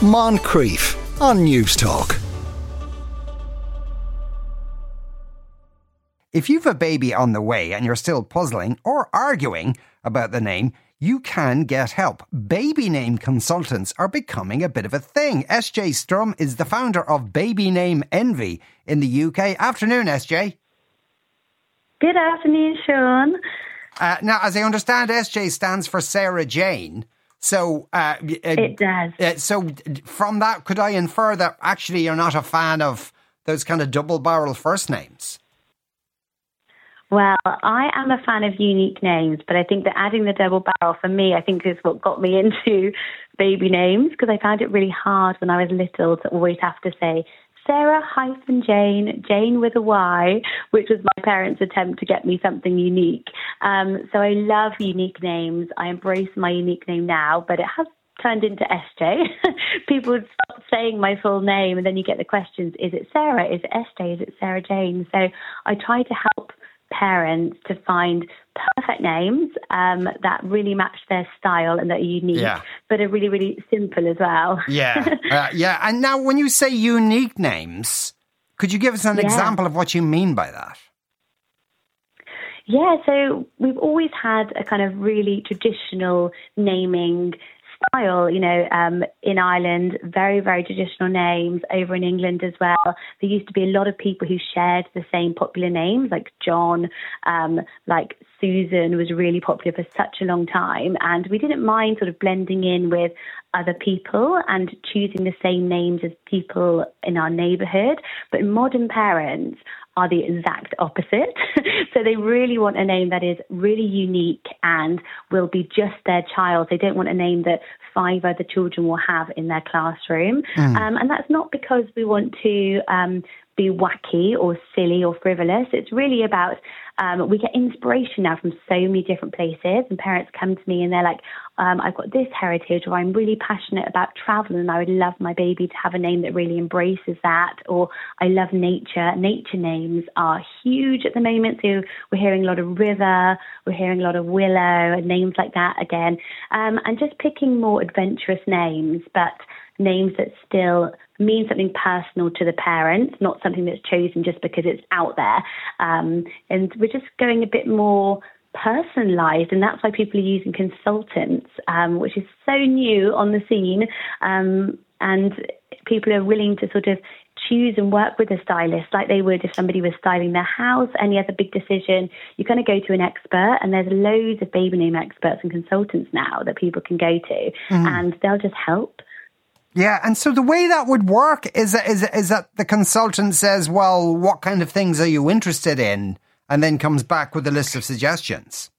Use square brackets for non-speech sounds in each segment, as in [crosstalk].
Moncrieff on News Talk. If you've a baby on the way and you're still puzzling or arguing about the name, you can get help. Baby name consultants are becoming a bit of a thing. SJ Strum is the founder of Baby Name Envy in the UK. Afternoon, SJ. Good afternoon, Sean. Uh, now, as I understand, SJ stands for Sarah Jane. So uh, it does. Uh, so from that, could I infer that actually you're not a fan of those kind of double barrel first names? Well, I am a fan of unique names, but I think that adding the double barrel for me, I think is what got me [laughs] into baby names because I found it really hard when I was little to always have to say Sarah hyphen Jane, Jane with a Y, which was my parents' attempt to get me something unique. Um, so I love unique names. I embrace my unique name now, but it has turned into SJ. [laughs] People would stop saying my full name, and then you get the questions: Is it Sarah? Is it SJ? Is it Sarah Jane? So I try to help parents to find perfect names um, that really match their style and that are unique, yeah. but are really, really simple as well. yeah, [laughs] uh, yeah. And now, when you say unique names, could you give us an yeah. example of what you mean by that? Yeah, so we've always had a kind of really traditional naming you know, um, in Ireland, very, very traditional names. Over in England as well, there used to be a lot of people who shared the same popular names, like John, um, like Susan was really popular for such a long time. And we didn't mind sort of blending in with other people and choosing the same names as people in our neighborhood. But modern parents are the exact opposite. [laughs] so they really want a name that is really unique and will be just their child. They don't want a name that five other children will have in their classroom. Mm. Um, and that's not because we want to um, be wacky or silly or frivolous. It's really about um, we get inspiration now from so many different places, and parents come to me and they're like, um, "I've got this heritage, or I'm really passionate about travel, and I would love my baby to have a name that really embraces that." Or I love nature. Nature names are huge at the moment, so we're hearing a lot of river, we're hearing a lot of willow, and names like that again, um, and just picking more adventurous names, but names that still mean something personal to the parents, not something that's chosen just because it's out there. Um, and we're just going a bit more personalized, and that's why people are using consultants, um, which is so new on the scene. Um, and people are willing to sort of choose and work with a stylist like they would if somebody was styling their house, any other big decision. You kind of go to an expert, and there's loads of baby name experts and consultants now that people can go to, mm. and they'll just help. Yeah, and so the way that would work is that, is, is that the consultant says, well, what kind of things are you interested in? And then comes back with a list of suggestions.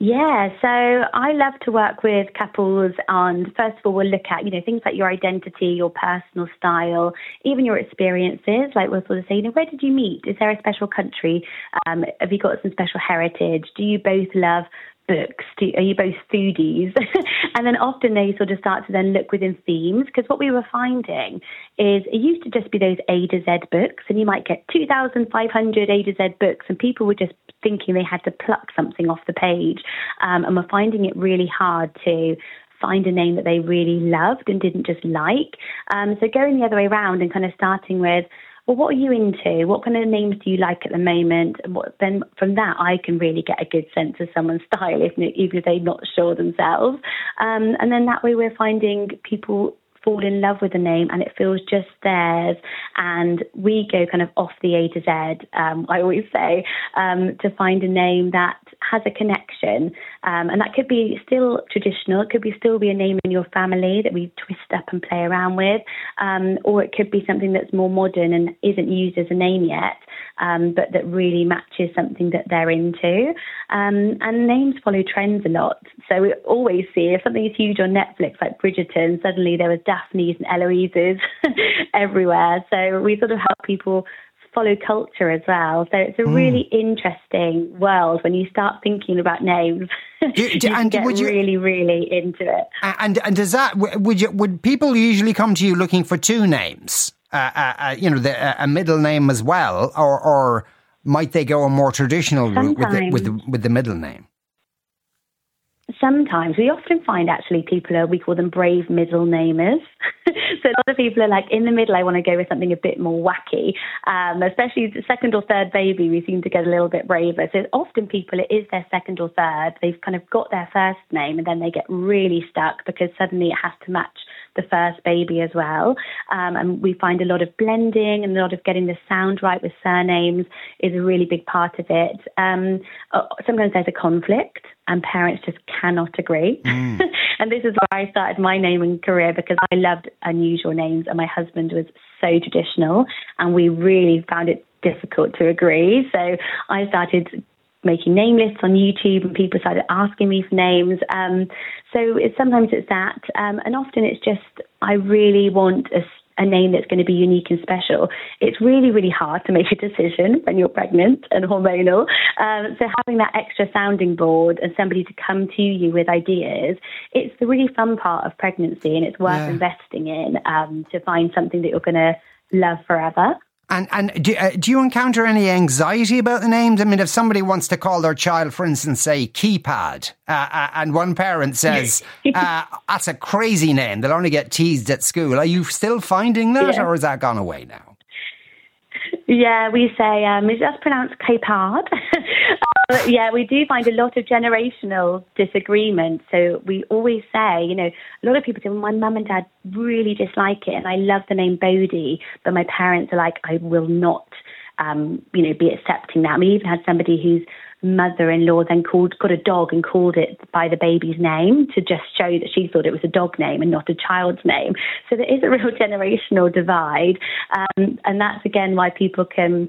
Yeah, so I love to work with couples and first of all we'll look at, you know, things like your identity, your personal style, even your experiences. Like we'll sort of say, you know, where did you meet? Is there a special country? Um, have you got some special heritage? Do you both love books? Are you both foodies? [laughs] and then often they sort of start to then look within themes because what we were finding is it used to just be those A to Z books, and you might get 2,500 A to Z books, and people were just thinking they had to pluck something off the page. Um, and we're finding it really hard to find a name that they really loved and didn't just like. Um, so going the other way around and kind of starting with, well, what are you into? What kind of names do you like at the moment? And what, then from that, I can really get a good sense of someone's style, even if they're not sure themselves. Um, and then that way, we're finding people fall in love with the name and it feels just theirs. And we go kind of off the A to Z, um, I always say, um, to find a name that has a connection. Um, and that could be still traditional, it could be still be a name in your family that we twist up and play around with, um, or it could be something that's more modern and isn't used as a name yet um, but that really matches something that they're into. Um, and names follow trends a lot. So we always see if something is huge on Netflix, like Bridgerton, suddenly there was Daphne's and Eloise's [laughs] everywhere. So we sort of help people follow culture as well. So it's a mm. really interesting world when you start thinking about names. Do, [laughs] do, you and get you, really, really into it. And and does that would you would people usually come to you looking for two names? Uh, uh, you know, the, a middle name as well, or or might they go a more traditional route with the, with the, with the middle name? Sometimes we often find actually people are we call them brave middle namers [laughs] so a lot of people are like in the middle i want to go with something a bit more wacky um, especially the second or third baby we seem to get a little bit braver so often people it is their second or third they've kind of got their first name and then they get really stuck because suddenly it has to match the first baby as well. Um, and we find a lot of blending and a lot of getting the sound right with surnames is a really big part of it. Um, uh, sometimes there's a conflict and parents just cannot agree. Mm. [laughs] and this is why I started my naming career because I loved unusual names and my husband was so traditional and we really found it difficult to agree. So I started making name lists on YouTube and people started asking me for names. Um, so it's, sometimes it's that, um, and often it's just I really want a, a name that's going to be unique and special. It's really, really hard to make a decision when you're pregnant and hormonal. Um, so having that extra sounding board and somebody to come to you with ideas, it's the really fun part of pregnancy, and it's worth yeah. investing in um, to find something that you're going to love forever. And and do, uh, do you encounter any anxiety about the names? I mean, if somebody wants to call their child, for instance, say keypad, uh, uh, and one parent says [laughs] uh, that's a crazy name, they'll only get teased at school. Are you still finding that, yeah. or has that gone away now? Yeah, we say um, just pronounced keypad. [laughs] yeah, we do find a lot of generational disagreement. So we always say, you know, a lot of people say, my mum and dad really dislike it, and I love the name Bodhi, but my parents are like, I will not, um, you know, be accepting that. We even had somebody whose mother-in-law then called got a dog and called it by the baby's name to just show that she thought it was a dog name and not a child's name. So there is a real [laughs] generational divide, um, and that's again why people can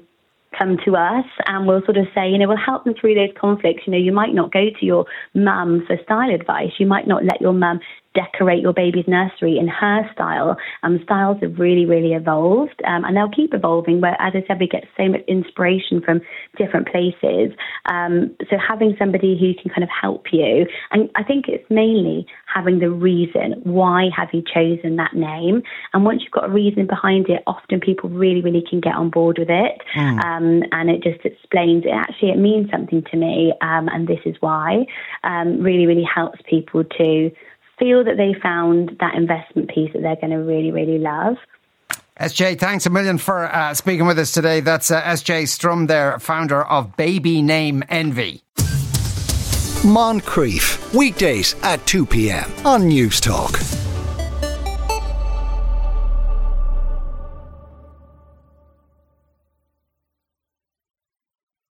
come to us and we'll sort of say, you know, we'll help them through those conflicts. You know, you might not go to your mum for style advice. You might not let your mum decorate your baby's nursery in her style. Um, styles have really, really evolved, um, and they'll keep evolving. But as I said, we get so much inspiration from different places. Um, so having somebody who can kind of help you, and I think it's mainly having the reason why have you chosen that name. And once you've got a reason behind it, often people really, really can get on board with it, mm. Um, and it just explains it. Actually, it means something to me, um, and this is why. Um, really, really helps people to feel that they found that investment piece that they're going to really, really love. SJ, thanks a million for uh, speaking with us today. That's uh, SJ Strum, there, founder of Baby Name Envy. Moncrieff, weekdays at 2 p.m. on Newstalk.